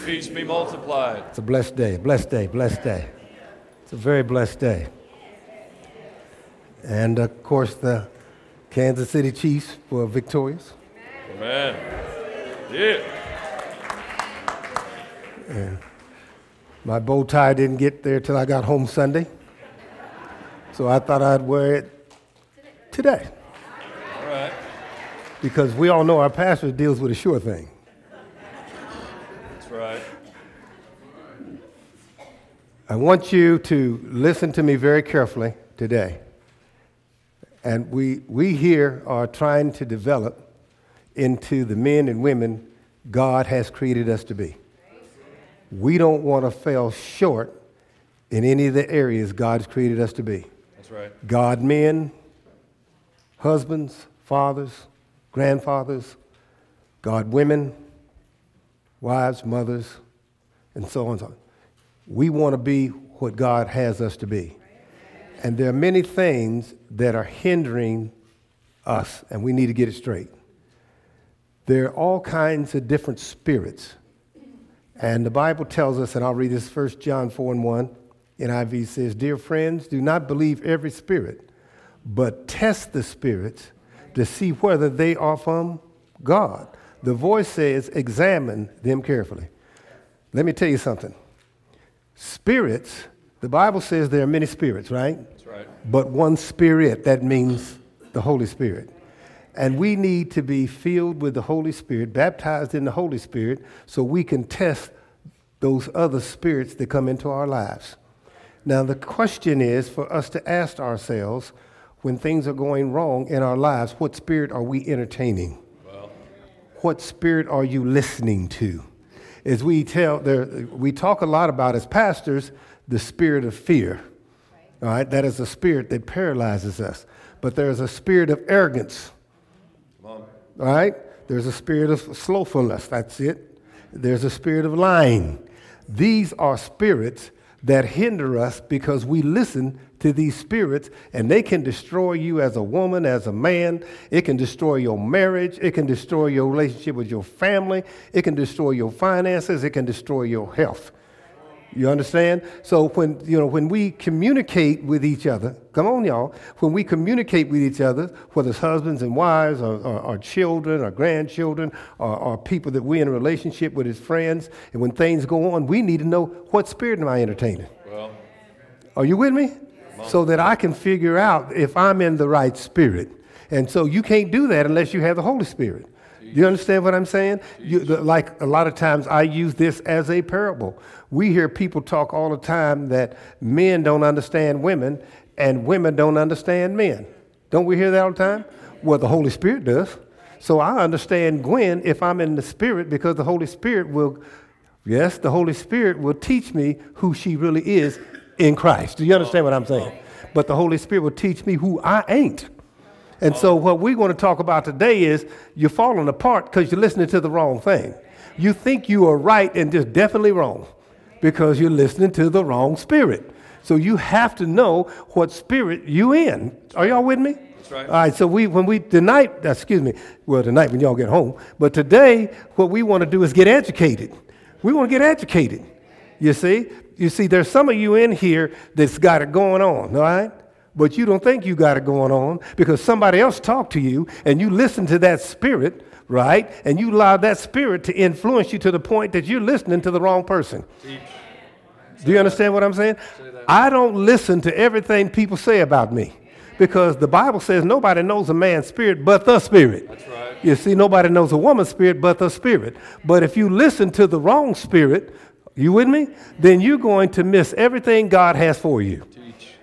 feast be multiplied. It's a blessed day, blessed day, blessed day. It's a very blessed day. And of course, the Kansas City Chiefs were victorious. Amen. Yeah. And my bow tie didn't get there till I got home Sunday. So I thought I'd wear it today. All right. Because we all know our pastor deals with a sure thing. Right. I want you to listen to me very carefully today. And we, we here are trying to develop into the men and women God has created us to be. We don't want to fall short in any of the areas God's created us to be. That's right. God men, husbands, fathers, grandfathers, God women, wives, mothers, and so on and so on. We want to be what God has us to be. And there are many things that are hindering us, and we need to get it straight. There are all kinds of different spirits. And the Bible tells us, and I'll read this First John 4 and 1, in NIV says, Dear friends, do not believe every spirit, but test the spirits to see whether they are from God. The voice says, examine them carefully. Let me tell you something. Spirits, the Bible says there are many spirits, right? That's right. But one spirit, that means the Holy Spirit. And we need to be filled with the Holy Spirit, baptized in the Holy Spirit, so we can test those other spirits that come into our lives. Now, the question is for us to ask ourselves when things are going wrong in our lives, what spirit are we entertaining? What spirit are you listening to? As we tell, there, we talk a lot about as pastors the spirit of fear. All right, that is a spirit that paralyzes us. But there's a spirit of arrogance. All right? There's a spirit of slothfulness. That's it. There's a spirit of lying. These are spirits that hinder us because we listen to these spirits and they can destroy you as a woman, as a man. It can destroy your marriage. It can destroy your relationship with your family. It can destroy your finances. It can destroy your health. You understand? So when you know when we communicate with each other, come on, y'all. When we communicate with each other, whether it's husbands and wives, or, or, or children, or grandchildren, or, or people that we're in a relationship with as friends, and when things go on, we need to know what spirit am I entertaining. Well, Are you with me? So that I can figure out if I'm in the right spirit. And so you can't do that unless you have the Holy Spirit. Do you understand what I'm saying? You, the, like a lot of times I use this as a parable. We hear people talk all the time that men don't understand women and women don't understand men. Don't we hear that all the time? Well, the Holy Spirit does. So I understand Gwen if I'm in the Spirit because the Holy Spirit will, yes, the Holy Spirit will teach me who she really is in Christ. Do you understand what I'm saying? But the Holy Spirit will teach me who I ain't. And so, what we're going to talk about today is you're falling apart because you're listening to the wrong thing. You think you are right and just definitely wrong because you're listening to the wrong spirit. So, you have to know what spirit you in. Are y'all with me? That's right. All right, so we, when we, tonight, uh, excuse me, well, tonight when y'all get home, but today, what we want to do is get educated. We want to get educated. You see? You see, there's some of you in here that's got it going on, all right? But you don't think you got it going on because somebody else talked to you and you listen to that spirit, right? And you allow that spirit to influence you to the point that you're listening to the wrong person. Do you understand what I'm saying? I don't listen to everything people say about me because the Bible says nobody knows a man's spirit but the spirit. That's right. You see, nobody knows a woman's spirit but the spirit. But if you listen to the wrong spirit, you with me? Then you're going to miss everything God has for you. Teach.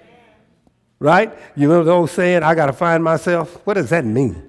Right? You know the old saying, I got to find myself? What does that mean?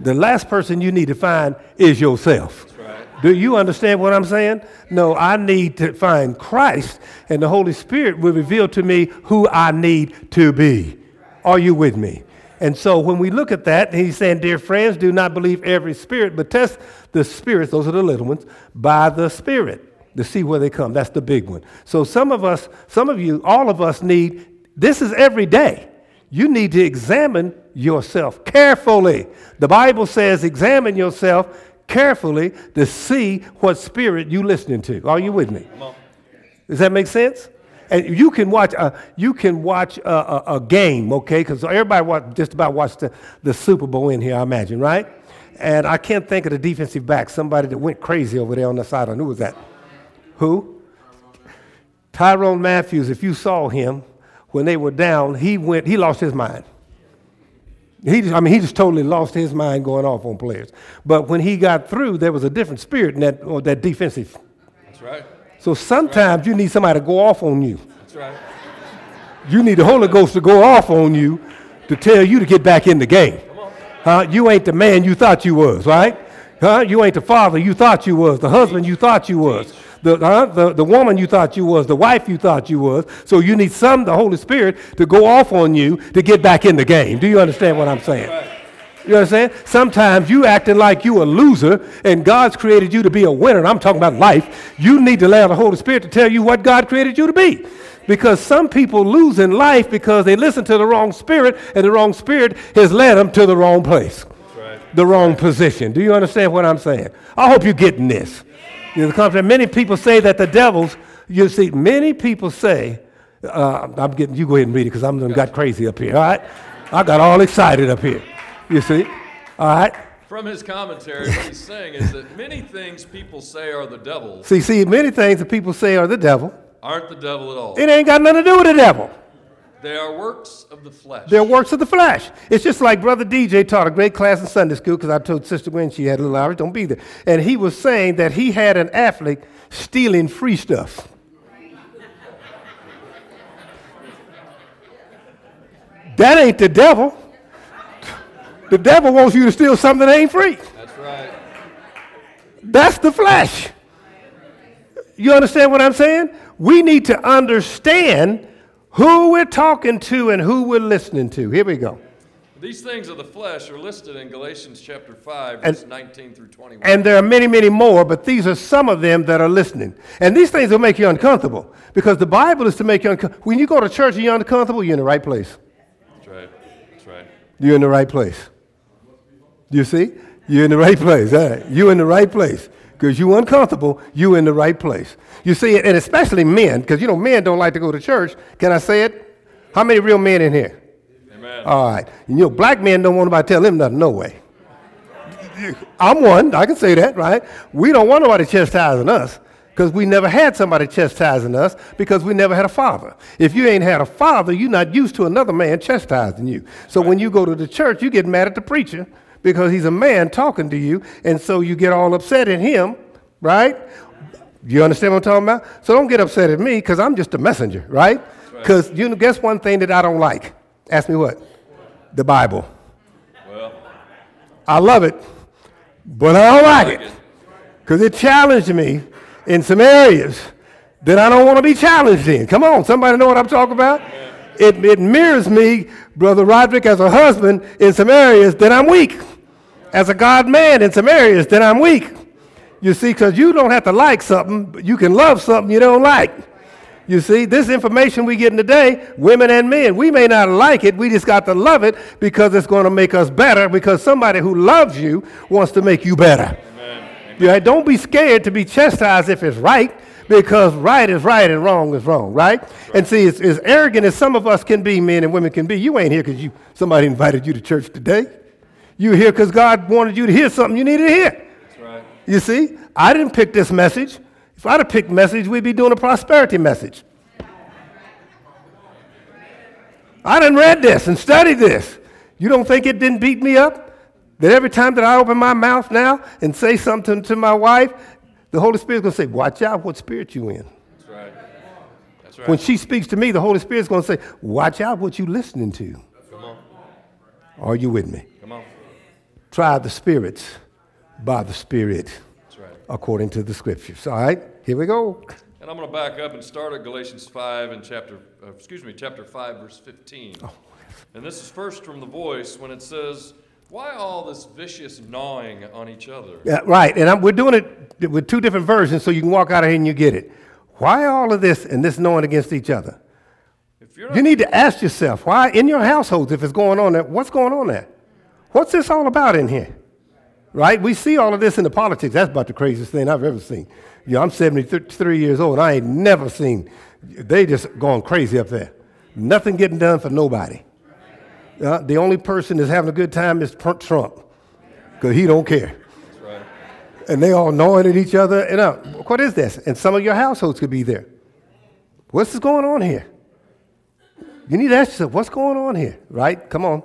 The last person you need to find is yourself. That's right. Do you understand what I'm saying? No, I need to find Christ, and the Holy Spirit will reveal to me who I need to be. Are you with me? And so when we look at that, he's saying, Dear friends, do not believe every spirit, but test the spirits, those are the little ones, by the Spirit to see where they come. That's the big one. So some of us, some of you, all of us need, this is every day. You need to examine yourself carefully. The Bible says, examine yourself carefully to see what spirit you're listening to. Are you with me? Does that make sense? And you can watch a, you can watch a, a, a game, okay? Because everybody watch, just about watched the, the Super Bowl in here, I imagine, right? And I can't think of the defensive back, somebody that went crazy over there on the side sideline. Who was that? Who? Tyrann Mathieu, if you saw him when they were down, he went, he lost his mind. He just, I mean, he just totally lost his mind going off on players. But when he got through, there was a different spirit in that, or that defensive. That's right. So sometimes you need somebody to go off on you. That's right. You need the Holy Ghost to go off on you to tell you to get back in the game. Huh? You ain't the man you thought you was, right? Huh? You ain't the father you thought you was, the husband you thought you was, the, huh? the, the woman you thought you was, the wife you thought you was. So you need some, the Holy Spirit, to go off on you to get back in the game. Do you understand what I'm saying? You understand? Sometimes you acting like you a loser and God's created you to be a winner. And I'm talking about life. You need to allow the Holy Spirit to tell you what God created you to be. Because some people lose in life because they listen to the wrong spirit and the wrong spirit has led them to the wrong place. right. The wrong position. Do you understand what I'm saying? I hope you're getting this. You know, the concept- many people say that the devils, you see, many people say, uh, I'm getting, you go ahead and read it because I'm done got crazy up here, all right? I got all excited up here. You see? All right? From his commentary, what he's saying is that many things people say are the devil See, see, many things that people say are the devil. aren't the devil at all. It ain't got nothing to do with the devil. They are works of the flesh. They're works of the flesh. It's just like Brother DJ taught a great class in Sunday school because I told Sister Gwen she had a little hours, don't be there. And he was saying that he had an athlete stealing free stuff. That ain't the devil. The devil wants you to steal something that ain't free. That's right. That's the flesh. You understand what I'm saying? We need to understand who we're talking to and who we're listening to. Here we go. These things of the flesh are listed in Galatians chapter 5, And- verse 19 through 21. And there are many, many more, but these are some of them that are listening. And these things will make you uncomfortable because the Bible is to make you uncomfortable. When you go to church and you're uncomfortable, you're in the right place. That's right. That's right. You're in the right place. You see? You're in the right place. All right. You're in the right place. Because you're uncomfortable, you're in the right place. You see, and especially men, because you know men don't like to go to church. Can I say it? How many real men in here? Amen. All right. And you know, black men don't want nobody to tell them nothing, no way. I'm one, I can say that, right? We don't want nobody chastising us because we never had somebody chastising us because we never had a father. If you ain't had a father, you're not used to another man chastising you. So when you go to the church, you get mad at the preacher because he's a man talking to you, and so you get all upset at him, right? You understand what I'm talking about? So don't get upset at me because I'm just a messenger, right? Because you know, guess one thing that I don't like? Ask me what? The Bible. Well, I love it, but I don't like it because it challenged me in some areas that I don't want to be challenged in. Come on, somebody know what I'm talking about? It, it mirrors me, Brother Roderick, as a husband in some areas that I'm weak. As a God man in some areas then I'm weak. You see, because you don't have to like something, but you can love something you don't like. You see, this information we getting today, women and men, we may not like it. We just got to love it because it's going to make us better. Because somebody who loves you wants to make you better. amen. Yeah, don't be scared to be chastised if it's right, because right is right and wrong is wrong, right? And see, as, as arrogant as some of us can be, men and women can be, you ain't here because you somebody invited you to church today. You're here because God wanted you to hear something you needed to hear. That's right. You see, I didn't pick this message. If I'd have picked message, we'd be doing a prosperity message. I didn't read this and studied this. You don't think it didn't beat me up? That every time that I open my mouth now and say something to my wife, the Holy Spirit's going to say, watch out what spirit you in. That's right. That's right. When she speaks to me, the Holy Spirit's going to say, watch out what you listening to. Come on. Are you with me? Try the spirits by the Spirit That's right. according to the scriptures. All right, here we go. And I'm going to back up and start at Galatians 5 and chapter, uh, excuse me, chapter 5, verse 15. And this is first from the voice when it says, Why all this vicious gnawing on each other? Yeah, right. And I'm, we're doing it with two different versions so you can walk out of here and you get it. Why all of this and this gnawing against each other? If you're not, You need to ask yourself, why in your households, if it's going on there, what's going on there? What's this all about in here? right? We see all of this in the politics. That's about the craziest thing I've ever seen. You know, I'm 73 years old. and I ain't never seen, they just going crazy up there. Nothing getting done for nobody. Uh, the only person that's having a good time is Trump because he don't care. Right. And they all gnawing at each other. And uh, what is this? And some of your households could be there. What's going on here? You need to ask yourself, what's going on here? Right? Come on.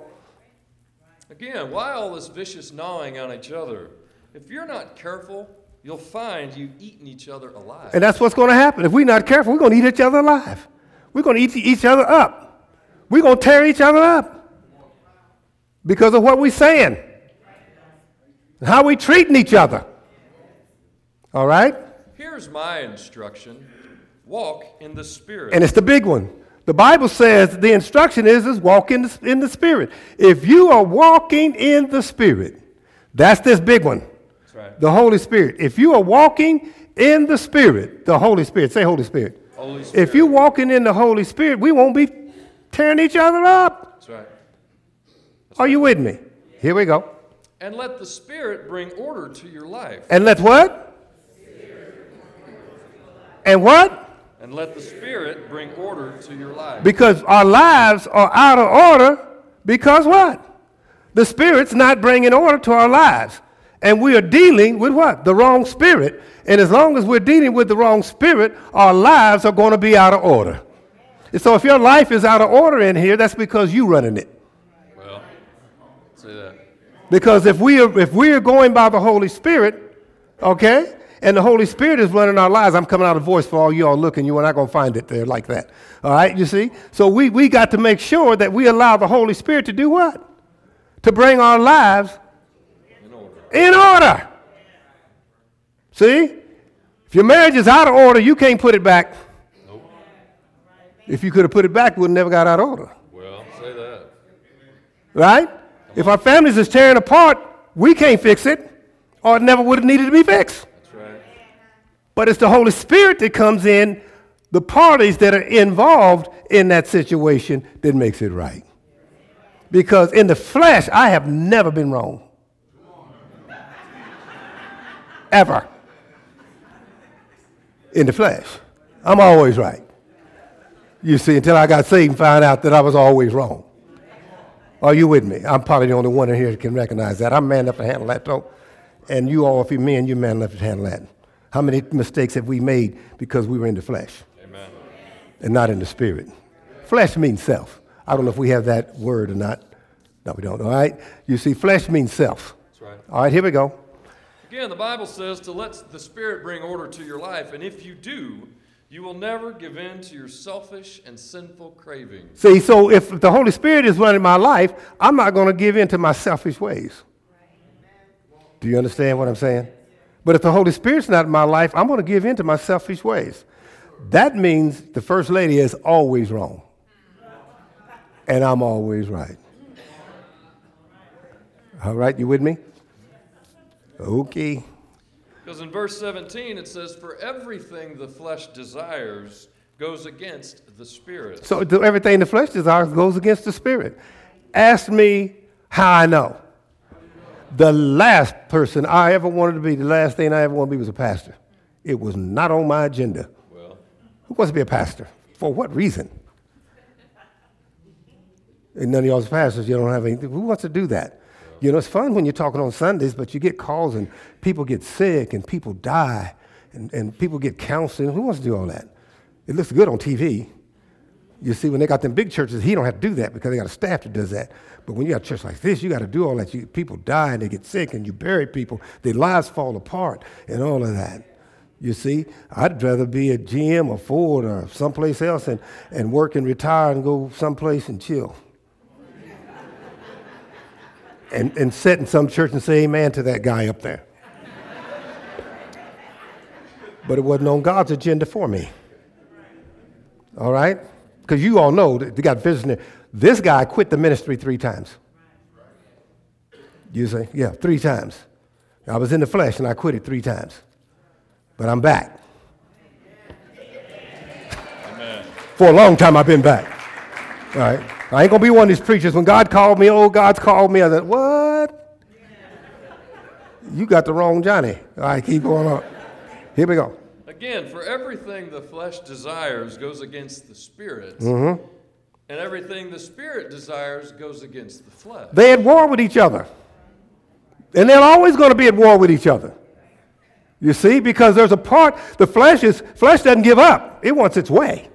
Again, why all this vicious gnawing on each other? If you're not careful, you'll find you've eaten each other alive. And that's what's going to happen. If we're not careful, we're going to eat each other alive. We're going to eat each other up. We're going to tear each other up because of what we're saying, how we're treating each other. All right? Here's my instruction walk in the Spirit. And it's the big one. The Bible says the instruction is, is walk in the, in the Spirit. If you are walking in the Spirit, that's this big one. Right. The Holy Spirit. If you are walking in the Spirit, the Holy Spirit, say Holy Spirit. Holy Spirit. If you're walking in the Holy Spirit, we won't be tearing each other up. That's right. That's are right. you with me? Here we go. And let the Spirit bring order to your life. And let what? And what? And let the Spirit bring order to your life. Because our lives are out of order because what? The Spirit's not bringing order to our lives. And we are dealing with what? The wrong spirit. And as long as we're dealing with the wrong spirit, our lives are going to be out of order. And so if your life is out of order in here, that's because you're running it. Well, say that. Because if we are, if we are going by the Holy Spirit, okay, and the Holy Spirit is running our lives. I'm coming out of voice for all you all looking. You are not going to find it there like that. All right, you see? So we, we got to make sure that we allow the Holy Spirit to do what? To bring our lives in order. In order. See? If your marriage is out of order, you can't put it back. Nope. If you could have put it back, we would never got out of order. Well, say that. Right? If our families is tearing apart, we can't fix it, or it never would have needed to be fixed. But it's the Holy Spirit that comes in, the parties that are involved in that situation that makes it right. Because in the flesh, I have never been wrong. Ever. In the flesh. I'm always right. You see, until I got saved and found out that I was always wrong. Are you with me? I'm probably the only one in here that can recognize that. I'm man enough to handle that, though. And you all, if you're men, you're man enough to handle that. How many mistakes have we made because we were in the flesh Amen. and not in the spirit? Flesh means self. I don't know if we have that word or not. No, we don't. All right? You see, flesh means self. That's right. All right, here we go. Again, the Bible says to let the Spirit bring order to your life, and if you do, you will never give in to your selfish and sinful cravings. See, so if the Holy Spirit is running my life, I'm not going to give in to my selfish ways. Do you understand what I'm saying? But if the Holy Spirit's not in my life, I'm going to give in to my selfish ways. That means the First Lady is always wrong. And I'm always right. All right, you with me? Okay. Because in verse 17 it says, For everything the flesh desires goes against the spirit. So everything the flesh desires goes against the spirit. Ask me how I know. The last person I ever wanted to be, the last thing I ever wanted to be was a pastor. It was not on my agenda. Well. Who wants to be a pastor? For what reason? And none of y'all's pastors, you don't have anything. Who wants to do that? You know, it's fun when you're talking on Sundays, but you get calls and people get sick and people die and, and people get counseling. Who wants to do all that? It looks good on TV. You see, when they got them big churches, he don't have to do that because they got a staff that does that. But when you got a church like this, you got to do all that. You, people die and they get sick and you bury people. Their lives fall apart and all of that. You see, I'd rather be at GM or Ford or someplace else and, and work and retire and go someplace and chill. and, and sit in some church and say amen to that guy up there. but it wasn't on God's agenda for me. All right? Because you all know that they got visiting. This guy quit the ministry three times. You say, yeah, three times. I was in the flesh and I quit it three times. But I'm back. Amen. For a long time, I've been back. All right? I ain't going to be one of these preachers. When God called me, oh, God's called me. I said, what? You got the wrong Johnny. All right, keep going on. Here we go. Again, for everything the flesh desires goes against the spirit, Mm-hmm. and everything the spirit desires goes against the flesh. They at war with each other. And they're always going to be at war with each other. You see, because there's a part, the flesh is flesh doesn't give up. It wants its way.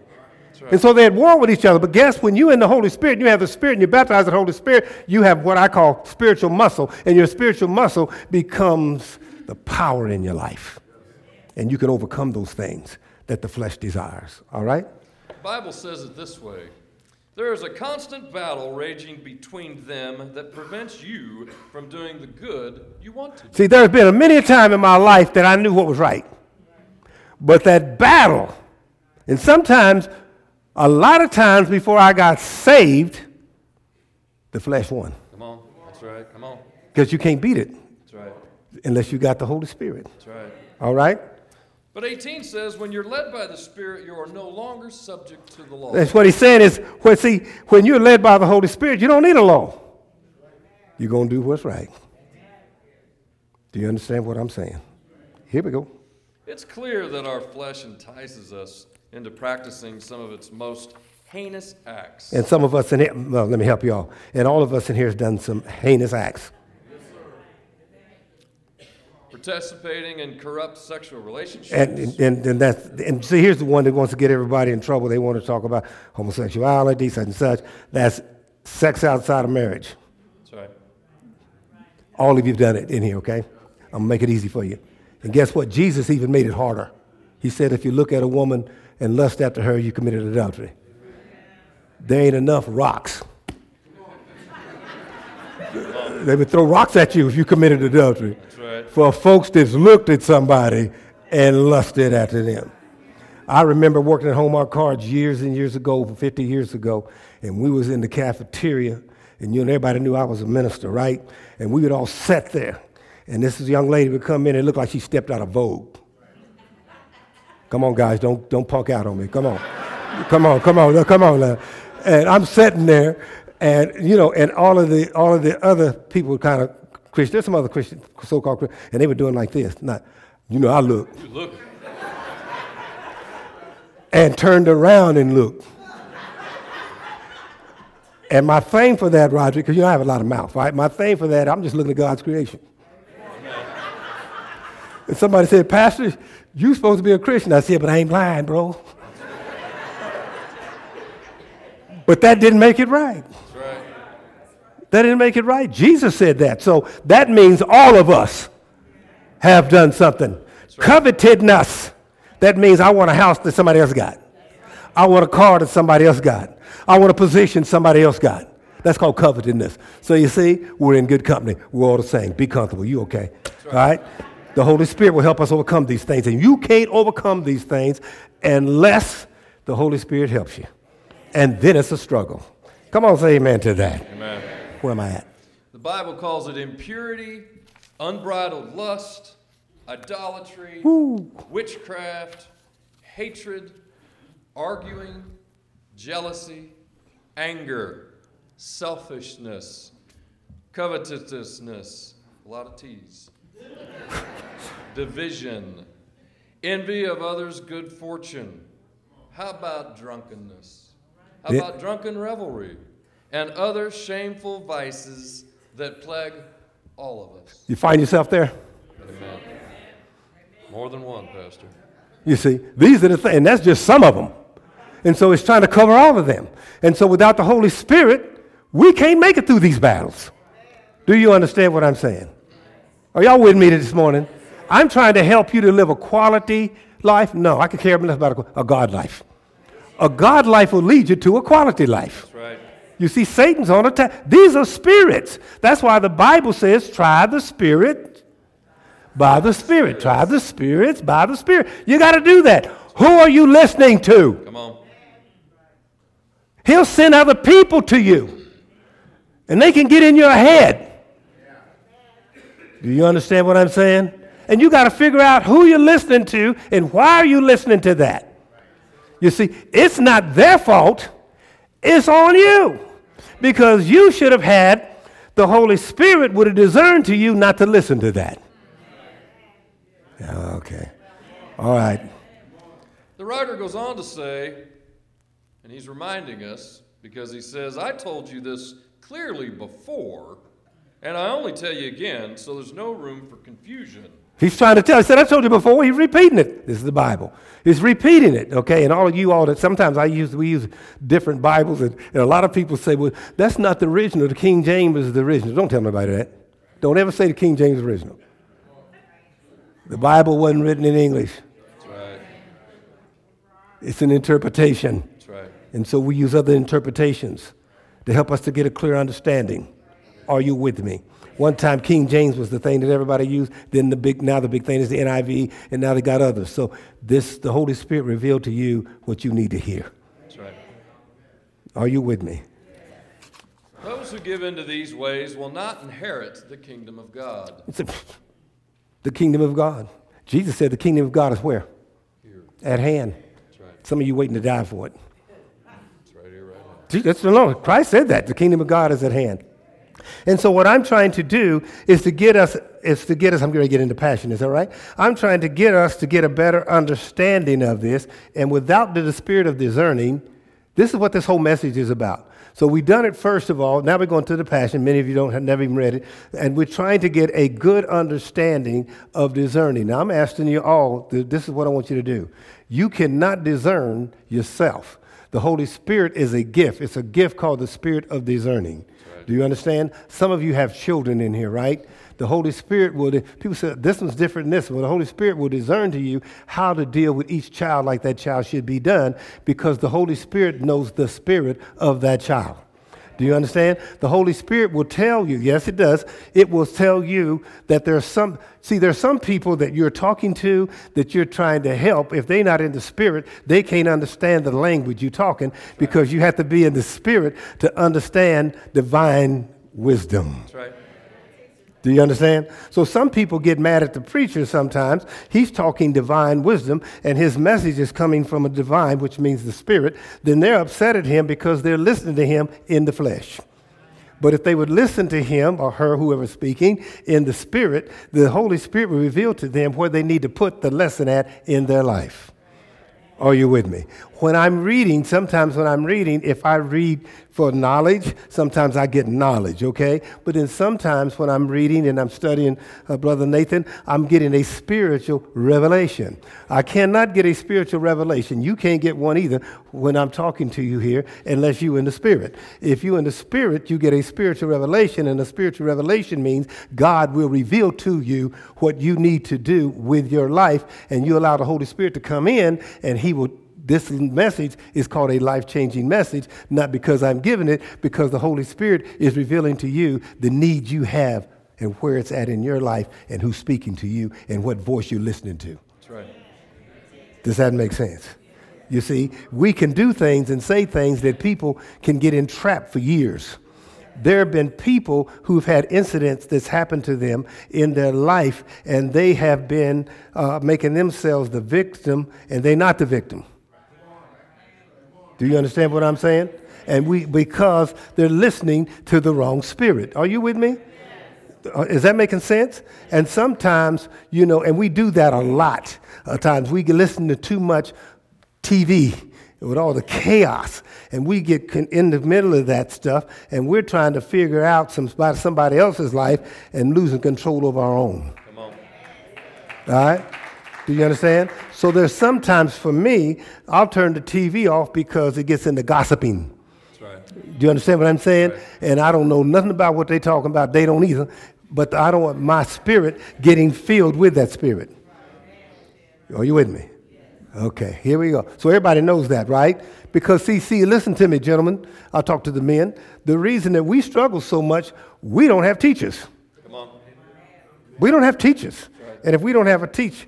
And so they're at war with each other. But guess when you're in the Holy Spirit, you have the Spirit and you're baptized in the Holy Spirit, you have what I call spiritual muscle. And your spiritual muscle becomes the power in your life. And you can overcome those things that the flesh desires. All right? The Bible says it this way There is a constant battle raging between them that prevents you from doing the good you want to do. See, there's been a many a time in my life that I knew what was right. But that battle, and sometimes, a lot of times before I got saved, the flesh won. Come on. That's right. Come on. Because you can't beat it That's right. unless you got the Holy Spirit. That's right. All right? But 18 says, when you're led by the Spirit, you are no longer subject to the law. That's what he's saying is, well, see, when you're led by the Holy Spirit, you don't need a law. You're going to do what's right. Do you understand what I'm saying? Here we go. It's clear that our flesh entices us into practicing some of its most heinous acts. And some of us in here, well, let me help you all. And all of us in here has done some heinous acts. Participating in corrupt sexual relationships. And, and, and, that's, and see, here's the one that wants to get everybody in trouble. They want to talk about homosexuality, such and such. That's sex outside of marriage. That's right. All of you've done it in here, okay? I'm going to make it easy for you. And guess what? Jesus even made it harder. He said, if you look at a woman and lust after her, you committed adultery. There ain't enough rocks. They would throw rocks at you if you committed adultery. That's right. For folks that's looked at somebody and lusted after them. I remember working at Hallmark Cards years and years ago, 50 years ago, and we was in the cafeteria, and you and everybody knew I was a minister, right? And we would all sit there, and this young lady would come in and look like she stepped out of Vogue. Come on, guys, don't, don't punk out on me. Come on. come on, come on, come on now. And I'm sitting there, and you know, and all of the all of the other people kind of Christian. There's some other Christian, so-called Christian, and they were doing like this. Not, you know, I looked You look. and turned around and looked. And my thing for that, Roger, because you know I have a lot of mouth, right? My thing for that, I'm just looking at God's creation. And somebody said, Pastor, you supposed to be a Christian. I said, but I ain't blind, bro. but that didn't make it right. Right. That didn't make it right. Jesus said that. So that means all of us have done something. Covetedness. That means I want a house that somebody else got. I want a car that somebody else got. I want a position somebody else got. That's called covetousness. So you see, we're in good company. We're all the same. Be comfortable. You okay? All right? The Holy Spirit will help us overcome these things. And you can't overcome these things unless the Holy Spirit helps you. And then it's a struggle. Come on, say amen to that. Amen. Where am I at? The Bible calls it impurity, unbridled lust, idolatry, witchcraft, hatred, arguing, jealousy, anger, selfishness, covetousness, a lot of T's, division, envy of others' good fortune. How about drunkenness? How about drunken revelry and other shameful vices that plague all of us? You find yourself there? Amen. More than one, Pastor. You see, these are the things, and that's just some of them. And so it's trying to cover all of them. And so without the Holy Spirit, we can't make it through these battles. Do you understand what I'm saying? Are y'all with me this morning? I'm trying to help you to live a quality life. No, I could care less about a, a God life. A God life will lead you to a quality life. That's right. You see, Satan's on attack. These are spirits. That's why the Bible says, try the spirit by the spirit. Try the spirits by the spirit. You got to do that. Who are you listening to? Come on. He'll send other people to you, and they can get in your head. Do you understand what I'm saying? And you got to figure out who you're listening to and why are you listening to that. You see, it's not their fault, it's on you. Because you should have had the Holy Spirit would have discerned to you not to listen to that. Okay. All right. The writer goes on to say, and he's reminding us because he says, I told you this clearly before, and I only tell you again, so there's no room for confusion. He's trying to tell. I said, I told you before. He's repeating it. This is the Bible. He's repeating it. Okay, and all of you all that sometimes I use we use different Bibles, and, and a lot of people say, well, that's not the original. The King James is the original. Don't tell nobody that. Don't ever say the King James is original. The Bible wasn't written in English. That's right. It's an interpretation. That's right. And so we use other interpretations to help us to get a clear understanding. Are you with me? One time King James was the thing that everybody used. Then the big now the big thing is the NIV, and now they got others. So this the Holy Spirit revealed to you what you need to hear. That's right. Are you with me? Those who give into these ways will not inherit the kingdom of God. A, the kingdom of God. Jesus said the kingdom of God is where? Here. At hand. That's right. Some of you waiting to die for it. It's right here, right now. That's the Lord. Christ said that the kingdom of God is at hand. And so what I'm trying to do is to get us is to get us I'm going to get into passion, is that right? I'm trying to get us to get a better understanding of this and without the spirit of discerning, this is what this whole message is about. So we've done it first of all. Now we're going to the passion. Many of you don't have never even read it, and we're trying to get a good understanding of discerning. Now I'm asking you all. th- This is what I want you to do. You cannot discern yourself. The Holy Spirit is a gift. It's a gift called the Spirit of discerning. Do you understand? Some of you have children in here, right? The Holy Spirit will, people say this one's different than this one. The Holy Spirit will discern to you how to deal with each child like that child should be done because the Holy Spirit knows the spirit of that child. Do you understand? The Holy Spirit will tell you, yes, it does. It will tell you that there's some, see, there's some people that you're talking to that you're trying to help. If they're not in the Spirit, they can't understand the language you're talking because you have to be in the Spirit to understand divine wisdom. That's right. Do you understand? So some people get mad at the preacher sometimes. He's talking divine wisdom and his message is coming from a divine, which means the spirit. Then they're upset at him because they're listening to him in the flesh. But if they would listen to him or her, whoever's speaking, in the spirit, the Holy Spirit will reveal to them where they need to put the lesson at in their life. Are you with me? When I'm reading, sometimes when I'm reading, if I read for knowledge, sometimes I get knowledge, okay? But then sometimes when I'm reading and I'm studying uh, Brother Nathan, I'm getting a spiritual revelation. I cannot get a spiritual revelation. You can't get one either when I'm talking to you here unless you're in the spirit. If you're in the spirit, you get a spiritual revelation, and a spiritual revelation means God will reveal to you what you need to do with your life, and you allow the Holy Spirit to come in, and He will this message is called a life changing message, not because I'm giving it, because the Holy Spirit is revealing to you the need you have and where it's at in your life and who's speaking to you and what voice you're listening to. That's right. Does that make sense? You see, we can do things and say things that people can get entrapped for years. There have been people who've had incidents that's happened to them in their life, and they have been uh, making themselves the victim, and they're not the victim. Do you understand what I'm saying? And we, because they're listening to the wrong spirit. Are you with me? Uh, Is that making sense? And sometimes, you know, and we do that a lot. At times we can listen to too much TV with all the chaos, and we get con- in the middle of that stuff, and we're trying to figure out some, somebody else's life and losing control of our own. Come on. All right? Do you understand? So there's sometimes for me, I'll turn the TV off because it gets into gossiping. That's right. Do you understand what I'm saying? Right. And I don't know nothing about what they're talking about. They don't either. But I don't want my spirit getting filled with that spirit. Are you with me? Okay, here we go. So everybody knows that, right? Because see, see, listen to me, gentlemen. I'll talk to the men. The reason that we struggle so much, we don't have teachers. Come on. We don't have teachers. And if we don't have a teach,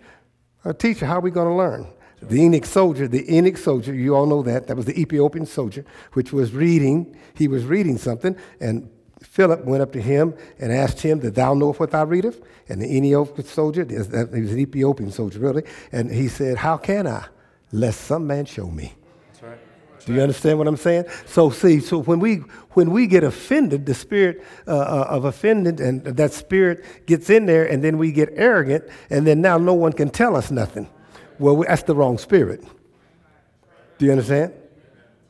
a teacher, how are we going to learn? The eunuch soldier, the eunuch soldier, you all know that. That was the Ethiopian soldier, which was reading, he was reading something, and Philip went up to him and asked him, Did thou know what thou readest? And the Ethiopian soldier, he was an Ethiopian soldier, really, and he said, How can I, lest some man show me? Do you understand what I'm saying? So see, so when we when we get offended, the spirit uh, uh, of offended, and that spirit gets in there, and then we get arrogant, and then now no one can tell us nothing. Well, that's the wrong spirit. Do you understand?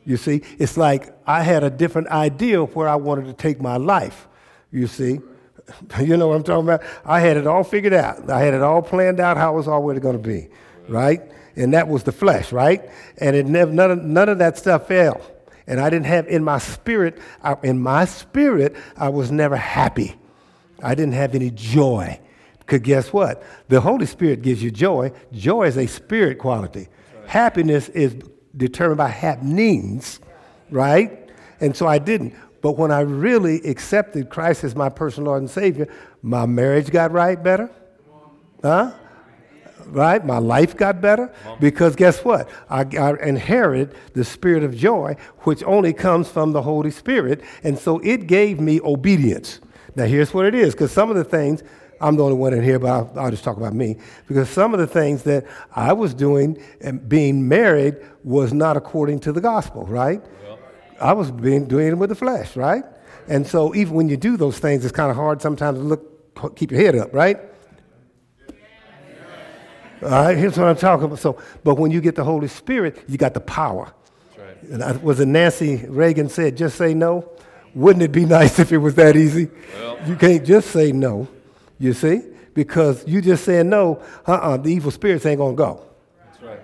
You see, it's like I had a different idea of where I wanted to take my life. You see, you know what I'm talking about? I had it all figured out. I had it all planned out how it was already going to be, right? And that was the flesh, right? And it never, none, of, none of that stuff fell. And I didn't have in my spirit, I, in my spirit, I was never happy. I didn't have any joy. Because guess what? The Holy Spirit gives you joy. Joy is a spirit quality. Right. Happiness is determined by happenings, right? And so I didn't. But when I really accepted Christ as my personal Lord and Savior, my marriage got right better. Huh? Right? My life got better. Because guess what? I, I inherited the spirit of joy, which only comes from the Holy Spirit. And so it gave me obedience. Now, here's what it is because some of the things, I'm the only one in here, but I'll, I'll, just talk about me. Because some of the things that I was doing and being married was not according to the gospel, right? I was being, doing it with the flesh, right? And so even when you do those things, it's kind of hard sometimes to look, keep your head up, right? All right, here's what I'm talking about. So, but when you get the Holy Spirit, you got the power. Right. And I, was it Nancy Reagan said, just say no? Wouldn't it be nice if it was that easy? Well. You can't just say no, you see? Because you just saying no, uh-uh, the evil spirits ain't going to go. That's right.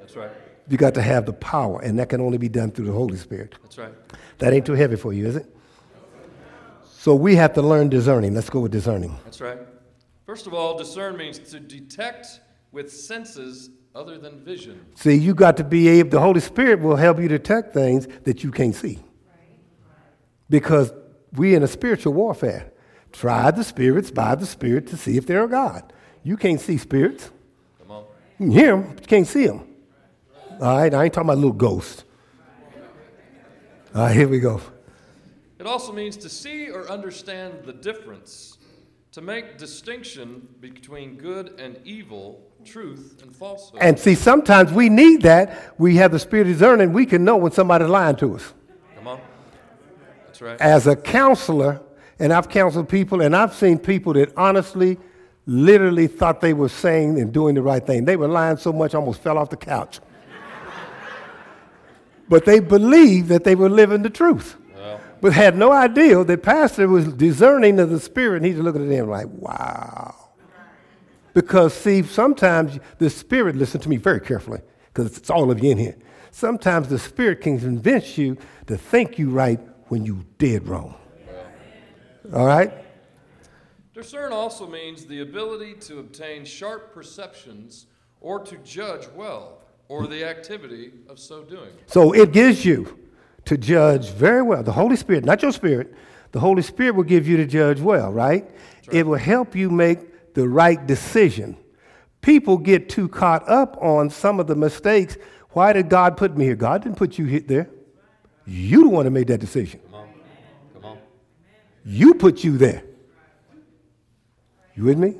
That's right. You got to have the power, and that can only be done through the Holy Spirit. That's right. That ain't too heavy for you, is it? So we have to learn discerning. Let's go with discerning. That's right. First of all, discern means to detect with senses other than vision. See, you got to be able, the Holy Spirit will help you detect things that you can't see. Because we're in a spiritual warfare. Try the spirits by the Spirit to see if they're a God. You can't see spirits. Come on. You can hear them, but you can't see them. All right, I ain't talking about little ghosts. All right, here we go. It also means to see or understand the difference, to make distinction between good and evil, truth and falsehood. And see, sometimes we need that. We have the spirit of discerning. We can know when somebody's lying to us. Come on. That's right. As a counselor, and I've counseled people, and I've seen people that honestly, literally thought they were saying and doing the right thing. They were lying so much, almost fell off the couch but they believed that they were living the truth. But had no idea that pastor was discerning of the spirit, and he's looking at them like, wow. Because, see, sometimes the spirit, listen to me very carefully, because it's all of you in here. Sometimes the spirit can convince you to think you right when you did wrong. All right? Discern also means the ability to obtain sharp perceptions or to judge well or the activity of so doing. So it gives you to judge very well. The Holy Spirit, not your spirit, the Holy Spirit will give you to judge well, right? right? It will help you make the right decision. People get too caught up on some of the mistakes. Why did God put me here? God didn't put you here. there. You the one that made that decision. Come on. Come on. You put you there. You with me?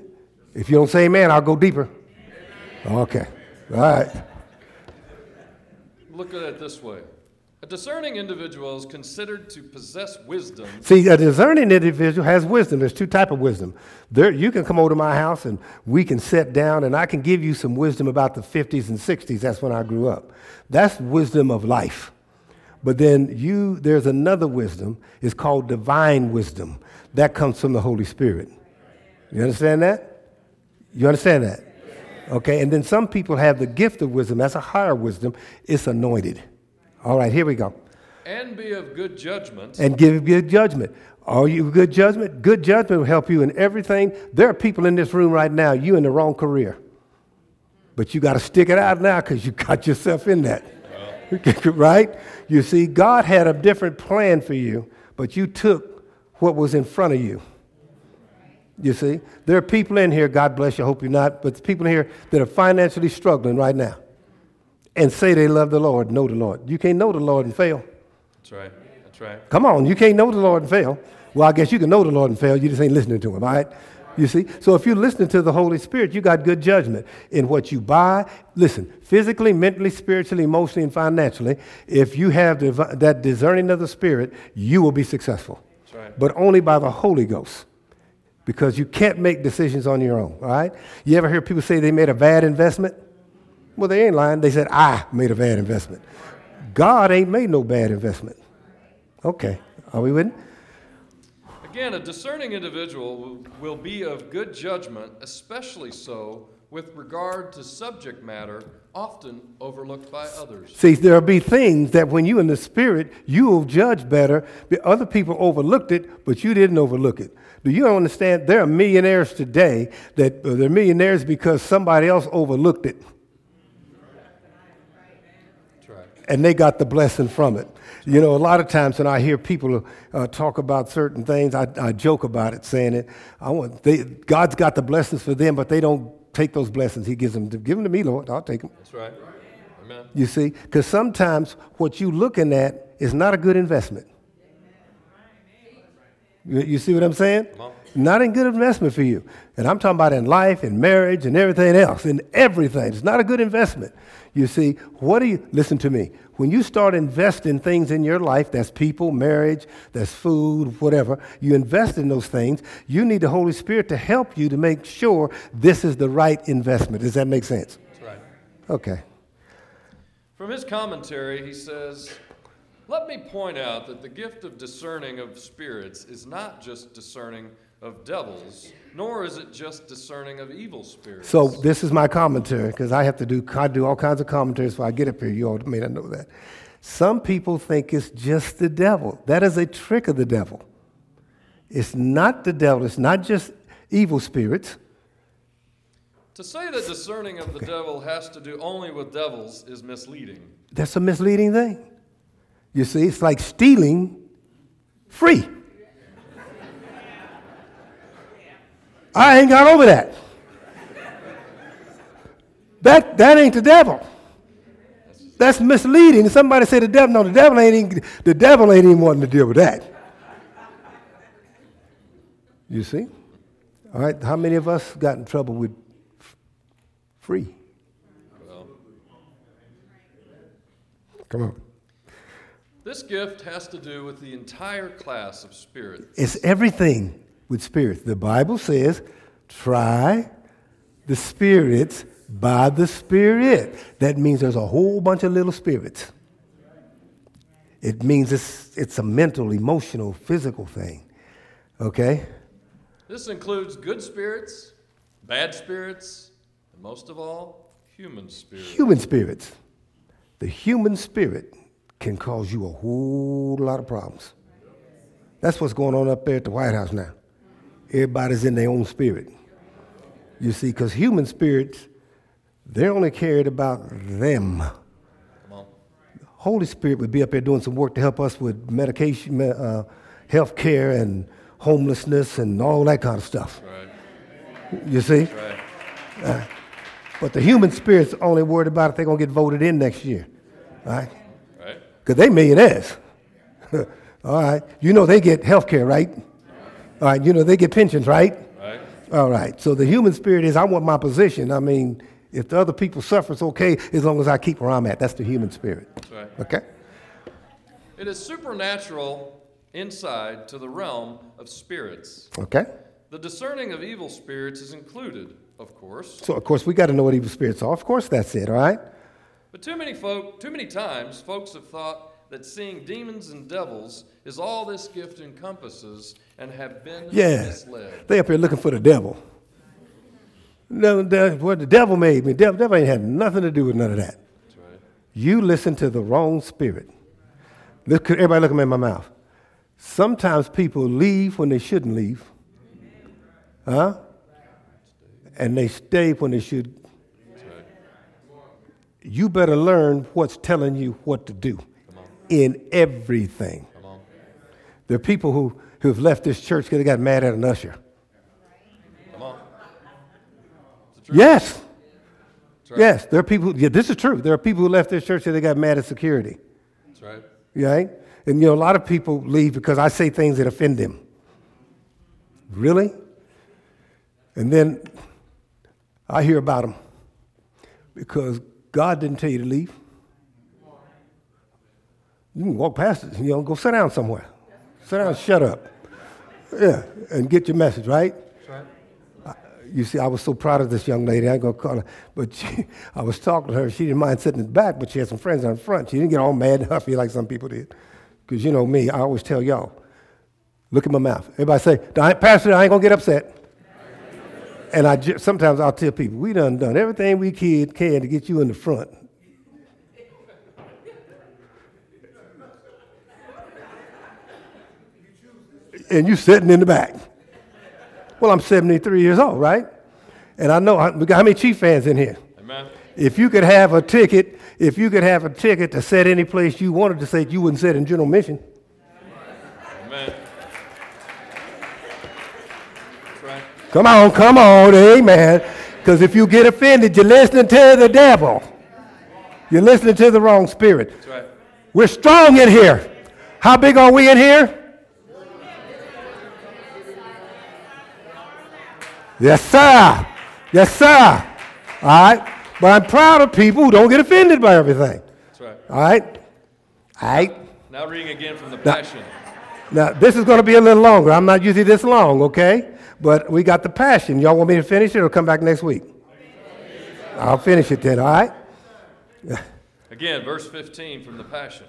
If you don't say amen, I'll go deeper. Okay. All right look at it this way. A discerning individual is considered to possess wisdom. See, a discerning individual has wisdom. There's two type of wisdom. There, you can come over to my house and we can sit down and I can give you some wisdom about the 50s and 60s. That's when I grew up. That's wisdom of life. But then you, there's another wisdom. It's called divine wisdom. That comes from the Holy Spirit. You understand that? You understand that? Okay, and then some people have the gift of wisdom. That's a higher wisdom. It's anointed. All right, here we go. And be of good judgment. And give good judgment. Are you good judgment? Good judgment will help you in everything. There are people in this room right now, you in the wrong career. But you got to stick it out now because you got yourself in that. right? You see, God had a different plan for you, but you took what was in front of you. You see, there are people in here, God bless you, I hope you're not, but people in here that are financially struggling right now and say they love the Lord, know the Lord. You can't know the Lord and fail. That's right. That's right. Come on, you can't know the Lord and fail. Well, I guess you can know the Lord and fail, you just ain't listening to him, all right? You see? So if you're listening to the Holy Spirit, you got good judgment in what you buy. Listen, physically, mentally, spiritually, emotionally, and financially, if you have that discerning of the Spirit, you will be successful. That's right. But only by the Holy Ghost. Because you can't make decisions on your own, all right? You ever hear people say they made a bad investment? Well, they ain't lying. They said, I made a bad investment. God ain't made no bad investment. Okay, are we with me? Again, a discerning individual will, be of good judgment, especially so with regard to subject matter often overlooked by others. See, there'll be things that when you in the spirit, you will judge better. Other people overlooked it, but you didn't overlook it. Do you understand? There are millionaires today that uh, they're millionaires because somebody else overlooked it That's right. And they got the blessing from it. You know, a lot of times when I hear people uh, talk about certain things, I, I joke about it, saying it. I want they, God's got the blessings for them, but they don't take those blessings. He gives them. Give them to me, Lord. I'll take them. That's right. Amen. You see, because sometimes what you're looking at is not a good investment. You, you see what I'm saying? Not a good investment for you. And I'm talking about in life, in marriage, and everything else, in everything. It's not a good investment. You see, what do you, listen to me, when you start investing things in your life, that's people, marriage, that's food, whatever, you invest in those things, you need the Holy Spirit to help you to make sure this is the right investment. Does that make sense? That's right. Okay. From his commentary, he says, Let me point out that the gift of discerning of spirits is not just discerning of devils, nor is it just discerning of evil spirits. So this is my commentary because I have to do I do all kinds of commentaries before I get up here. You all may not know that. Some people think it's just the devil. That is a trick of the devil. It's not the devil. It's not just evil spirits. to say that discerning of the devil has to do only with devils is misleading. That's a misleading thing. You see, it's like stealing free. I ain't got over that. That that ain't the devil. That's misleading. Somebody say the devil. No, the devil ain't even, the devil ain't even wanting to deal with that. You see? All right. How many of us got in trouble with free? Well, Come on. this gift has to do with the entire class of spirits. It's everything with spirits. The Bible says, try the spirits by the Spirit. That means there's a whole bunch of little spirits. It means it's, it's a mental, emotional, physical thing. Okay? This includes good spirits, bad spirits, and most of all, human spirits. Human spirits. The human spirit can cause you a whole lot of problems. That's what's going on up there at the White House now. Everybody's in their own spirit. You see, because human spirits, they're only cared about them. Holy Spirit would be up there doing some work to help us with medication, uh, health care, and homelessness, and all that kind of stuff. Right. You see? Right. But the human spirit's only worried about if they're going to get voted in next year. Right? Right. Because they millionaires. all right. You know they get health care, right? All right. You know they get pensions, right? Right. All right. So the human spirit is I want my position. I mean, if the other people suffer, it's okay as long as I keep where I'm at. That's the human spirit. That's right. Okay? It is supernatural inside to the realm of spirits. Okay? The discerning of evil spirits is included, of course. So, of course, we got to know what evil spirits are. Of course, that's it, all right? But too many folk, too many times, folks have thought that seeing demons and devils is all this gift encompasses and have been Yeah. misled. They up here looking for the devil. No, the, what the devil made me. Devil, devil ain't had nothing to do with none of that. That's right. You listen to the wrong spirit. Look, everybody look at me in my mouth. Sometimes people leave when they shouldn't leave. Huh? And they stay when they should. Right. You better learn what's telling you what to do. In everything. There are people who, who have left this church because they got mad at an usher. Come on. It's the truth. Yes. Right. Yes, there are people. Yeah, this is true. There are people who left this church because they got mad at security. That's right. Right? And you know, a lot of people leave because I say things that offend them. Really? And then I hear about them because God didn't tell you to leave. You can walk past it, you know, go sit down somewhere. Sit down, shut up. Yeah, and get your message, right? you see, I was so proud of this young lady. I ain't gonna call her, but she, I was talking to her. She didn't mind sitting in the back, but she had some friends in front. She didn't get all mad and huffy like some people did. Because you know me, I always tell y'all, look at my mouth. Everybody say, Pastor, I ain't gonna get upset. and I sometimes I'll tell people, we done done everything we can, can to get you in the front. And you sitting in the back. Well, I'm 73 years old, right? And I know we got how many Chief fans in here? Amen. If you could have a ticket, if you could have a ticket to sit any place you wanted to sit, you wouldn't sit in General Mission. Amen. That's right. Come on, come on, amen. Because if you get offended, you're listening to the devil. You're listening to the wrong spirit. That's right. We're strong in here. How big are we in here? Yes, sir. Yes, sir. All right. But I'm proud of people who don't get offended by everything. That's right. All right. All right. Now reading again from the Passion. Now, this is going to be a little longer. I'm not usually this long, okay? But we got the Passion. Y'all want me to finish it or come back next week? I'll finish it then, all right? Again, verse 15 from the Passion.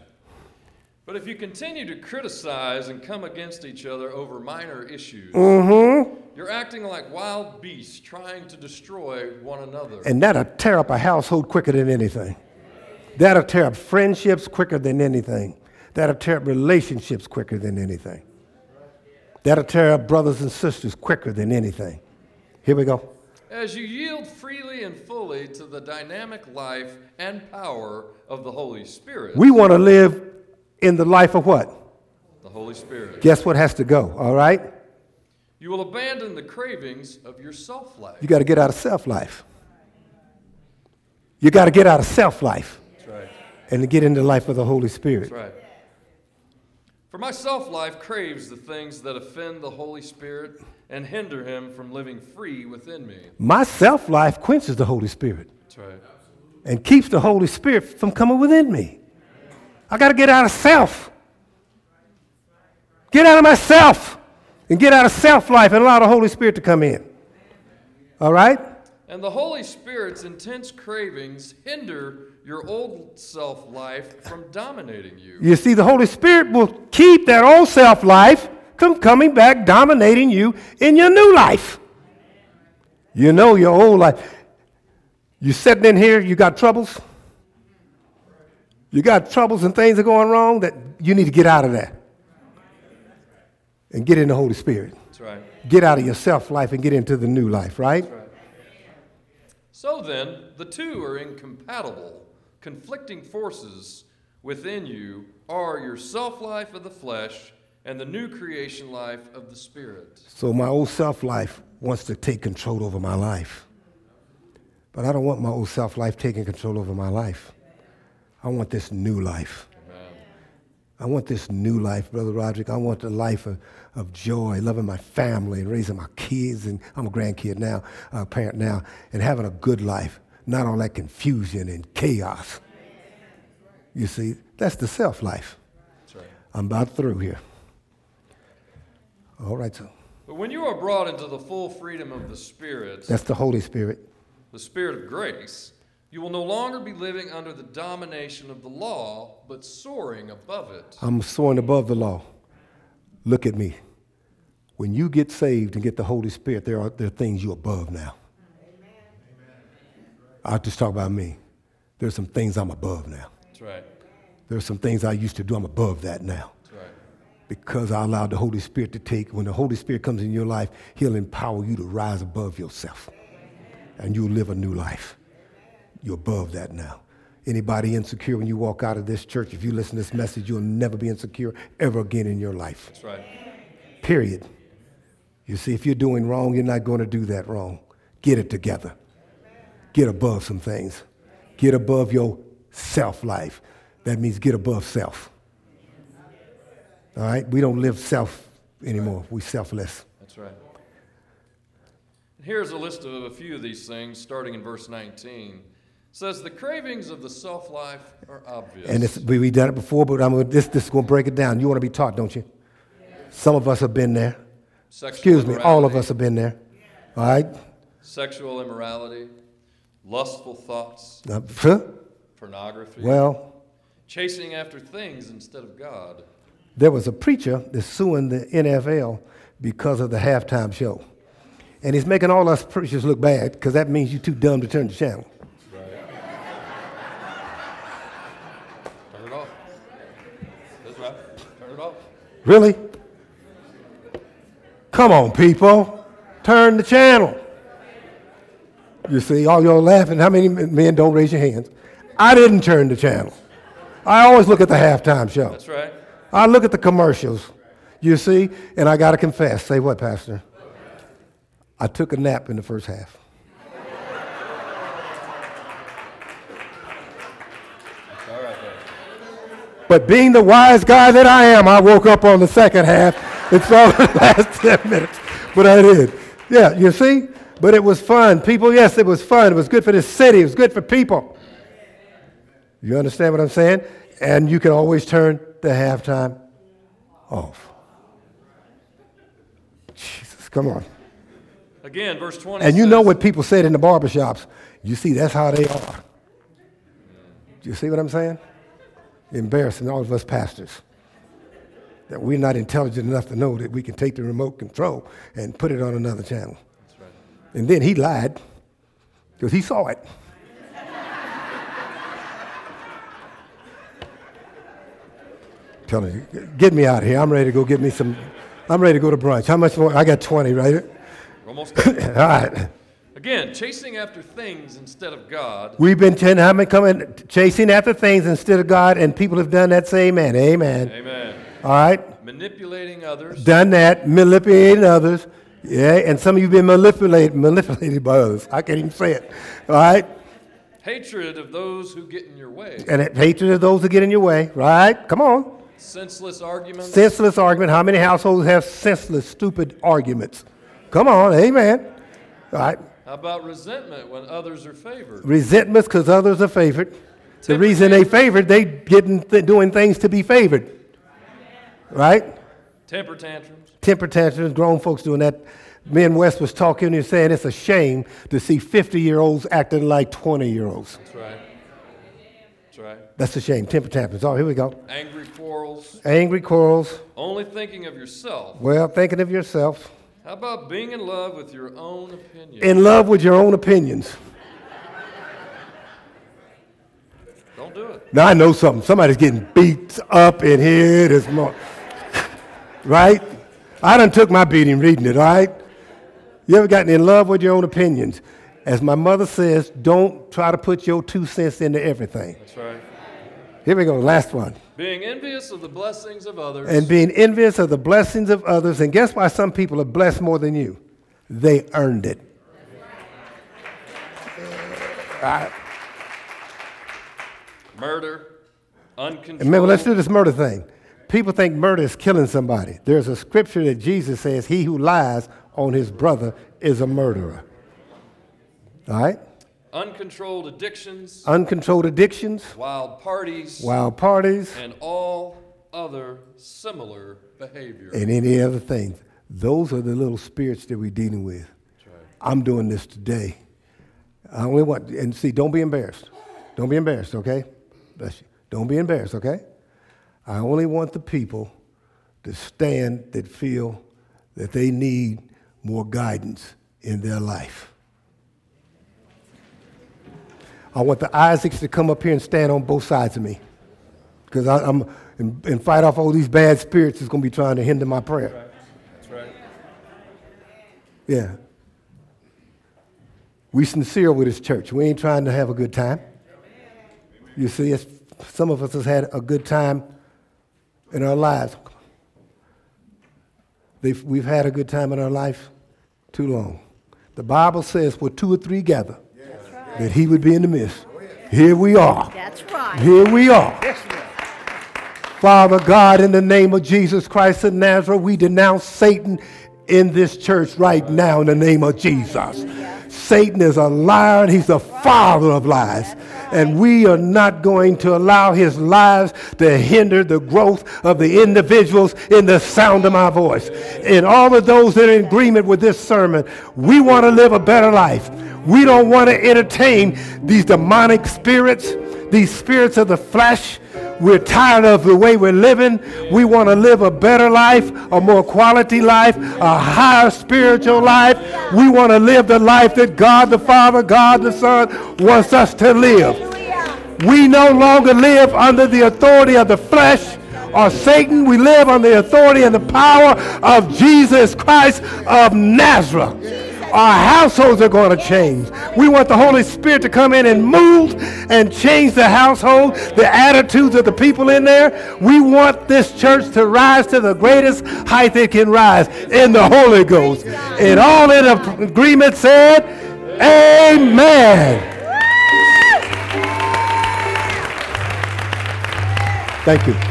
But if you continue to criticize and come against each other over minor issues, mm-hmm. you're acting like wild beasts trying to destroy one another. And that'll tear up a household quicker than anything. That'll tear up friendships quicker than anything. That'll tear up relationships quicker than anything. That'll tear up brothers and sisters quicker than anything. Here we go. As you yield freely and fully to the dynamic life and power of the Holy Spirit, we want to live in the life of what? The Holy Spirit. Guess what has to go, all right? You will abandon the cravings of your self life. You got to get out of self life. You got to get out of self life. That's right. And to get into the life of the Holy Spirit. That's right. For my self life craves the things that offend the Holy Spirit and hinder him from living free within me. My self life quenches the Holy Spirit. That's right. And keeps the Holy Spirit from coming within me. I got to get out of self. Get out of myself and get out of self life and allow the Holy Spirit to come in. All right? And the Holy Spirit's intense cravings hinder your old self life from dominating you. You see, the Holy Spirit will keep that old self life from coming back, dominating you in your new life. You know your old life. You sitting in here, you got troubles? You got troubles and things are going wrong that you need to get out of that. And get in the Holy Spirit. That's right. Get out of your self life and get into the new life, right? right? So then, the two are incompatible. Conflicting forces within you are your self life of the flesh and the new creation life of the Spirit. So my old self life wants to take control over my life. But I don't want my old self life taking control over my life. I want this new life. Amen. I want this new life, Brother Roderick. I want the life of, of joy, loving my family and raising my kids. And I'm a grandkid now, a parent now, and having a good life, not all that confusion and chaos. You see, that's the self life. Right. I'm about through here. All right, so. But when you are brought into the full freedom of the Spirit, that's the Holy Spirit, the Spirit of grace, you will no longer be living under the domination of the law, but soaring above it. I'm soaring above the law. Look at me. When you get saved and get the Holy Spirit, there are, there are things you're above now. Amen. I'll just talk about me. There's some things I'm above now. That's right. There's some things I used to do, I'm above that now. That's right. Because I allowed the Holy Spirit to take, when the Holy Spirit comes in your life, He'll empower you to rise above yourself. And you'll live a new life. You're above that now. Anybody insecure when you walk out of this church, if you listen to this message, you'll never be insecure ever again in your life. That's right. Period. You see, if you're doing wrong, you're not going to do that wrong. Get it together. Get above some things. Get above your self life. That means get above self. All right? We don't live self anymore. We're selfless. That's right. Here's a list of a few of these things, starting in verse 19. Says, The cravings of the self life are obvious. And it's, we, we done it before, but I'm this, this is going to break it down. You want to be taught, don't you? Some of us have been there. Sexual Excuse me, all of us have been there. All right? Sexual immorality, lustful thoughts, Uh, huh? pornography, well, chasing after things instead of God. there was a preacher that's suing the NFL because of the halftime show. And he's making all us preachers look bad because that means you're too dumb to turn the channel. Turn it off. That's right. Turn it off. Really? Come on, people. Turn the channel. You see, all y'all laughing. How many men don't raise your hands? I didn't turn the channel. I always look at the halftime show. That's right. I look at the commercials. You see, and I got to confess. Say what, Pastor? I took a nap in the first half. All right there. But being the wise guy that I am, I woke up on the second half. It's all the last 10 minutes. But I did. Yeah, you see? But it was fun. People, yes, it was fun. It was good for the city. It was good for people. You understand what I'm saying? And you can always turn the halftime off. Jesus, come on. Again, verse 20. And you know what people said in the barbershops. You see, that's how they are. You see what I'm saying? Embarrassing all of us pastors. That we're not intelligent enough to know that we can take the remote control and put it on another channel. That's right. And then he lied because he saw it. Telling you, get me out of here. I'm ready to go get me some. I'm ready to go to brunch. How much more? I got 20, right? Almost. All right. Again, chasing after things instead of God. We've been ch- how many coming chasing after things instead of God, and people have done that. Say amen. Amen. Amen. All right. Manipulating others. Done that. Manipulating others. Yeah. And some of you have been manipulated, manipulated by others. I can't even say it. All right. Hatred of those who get in your way. And hatred of those that get in your way. Right. Come on. Senseless arguments. Senseless argument. How many households have senseless, stupid arguments? Come on. Amen. All right. How about resentment when others are favored? Resentments because others are favored. The reason they favored, they getting th- doing things to be favored. Right? Temper tantrums. temper tantrums, grown folks doing that. Me and Wes was talking and saying it's a shame to see 50 year olds acting like 20 year olds. That's right. That's right. That's a shame. Temper tantrums. Oh, here we go. Angry quarrels. Angry quarrels. Only thinking of yourself. Well, thinking of yourself. How about being in love with your own opinions? In love with your own opinions. Don't do it. Now I know something. Somebody's getting beat up in here this morning. right? I done took my beating reading it, all right? You ever gotten in love with your own opinions? As my mother says, don't try to put your two cents into everything. That's right. Here we go, last one. Being envious of the blessings of others. and being envious of the blessings of others. And guess why some people are blessed more than you? They earned it. Right. murder. Uncontrolled. Remember, let's do this murder thing. People think murder is killing somebody. There's a scripture that Jesus says, He who lies on his brother is a murderer. All right? Uncontrolled addictions. Uncontrolled addictions, Wild parties. wild parties, And all other similar behavior. and any other things. Those are the little spirits that we're dealing with. That's right. I'm doing this today. I only want, and see, don't be embarrassed. Don't be embarrassed, okay? Bless you. Don't be embarrassed, okay? I only want the people to stand that feel that they need more guidance in their life. I want the Isaacs to come up here and stand on both sides of me. Because I'm and, and fight off all these bad spirits that's going to be trying to hinder my prayer. That's right. Yeah. We sincere with this church. We ain't trying to have a good time. You see, some of us has had a good time in our lives. They've, we've had a good time in our life too long. The Bible says, where two or three gather, that he would be in the midst. Here we are. That's right. Here we are. Father God, in the name of Jesus Christ of Nazareth, we denounce Satan in this church right now in the name of Jesus. Satan is a liar and he's the father of lies. And we are not going to allow his lies to hinder the growth of the individuals in the sound of my voice. And all of those that are in agreement with this sermon, we want to live a better life. We don't want to entertain these demonic spirits, these spirits of the flesh. We're tired of the way we're living. We want to live a better life, a more quality life, a higher spiritual life. We want to live the life that God the Father, God the Son wants us to live. We no longer live under the authority of the flesh or Satan. We live under the authority and the power of Jesus Christ of Nazareth. Our households are going to change. We want the Holy Spirit to come in and move and change the household, the attitudes of the people in there. We want this church to rise to the greatest height it can rise in the Holy Ghost. And all in agreement said, Amen. Thank you.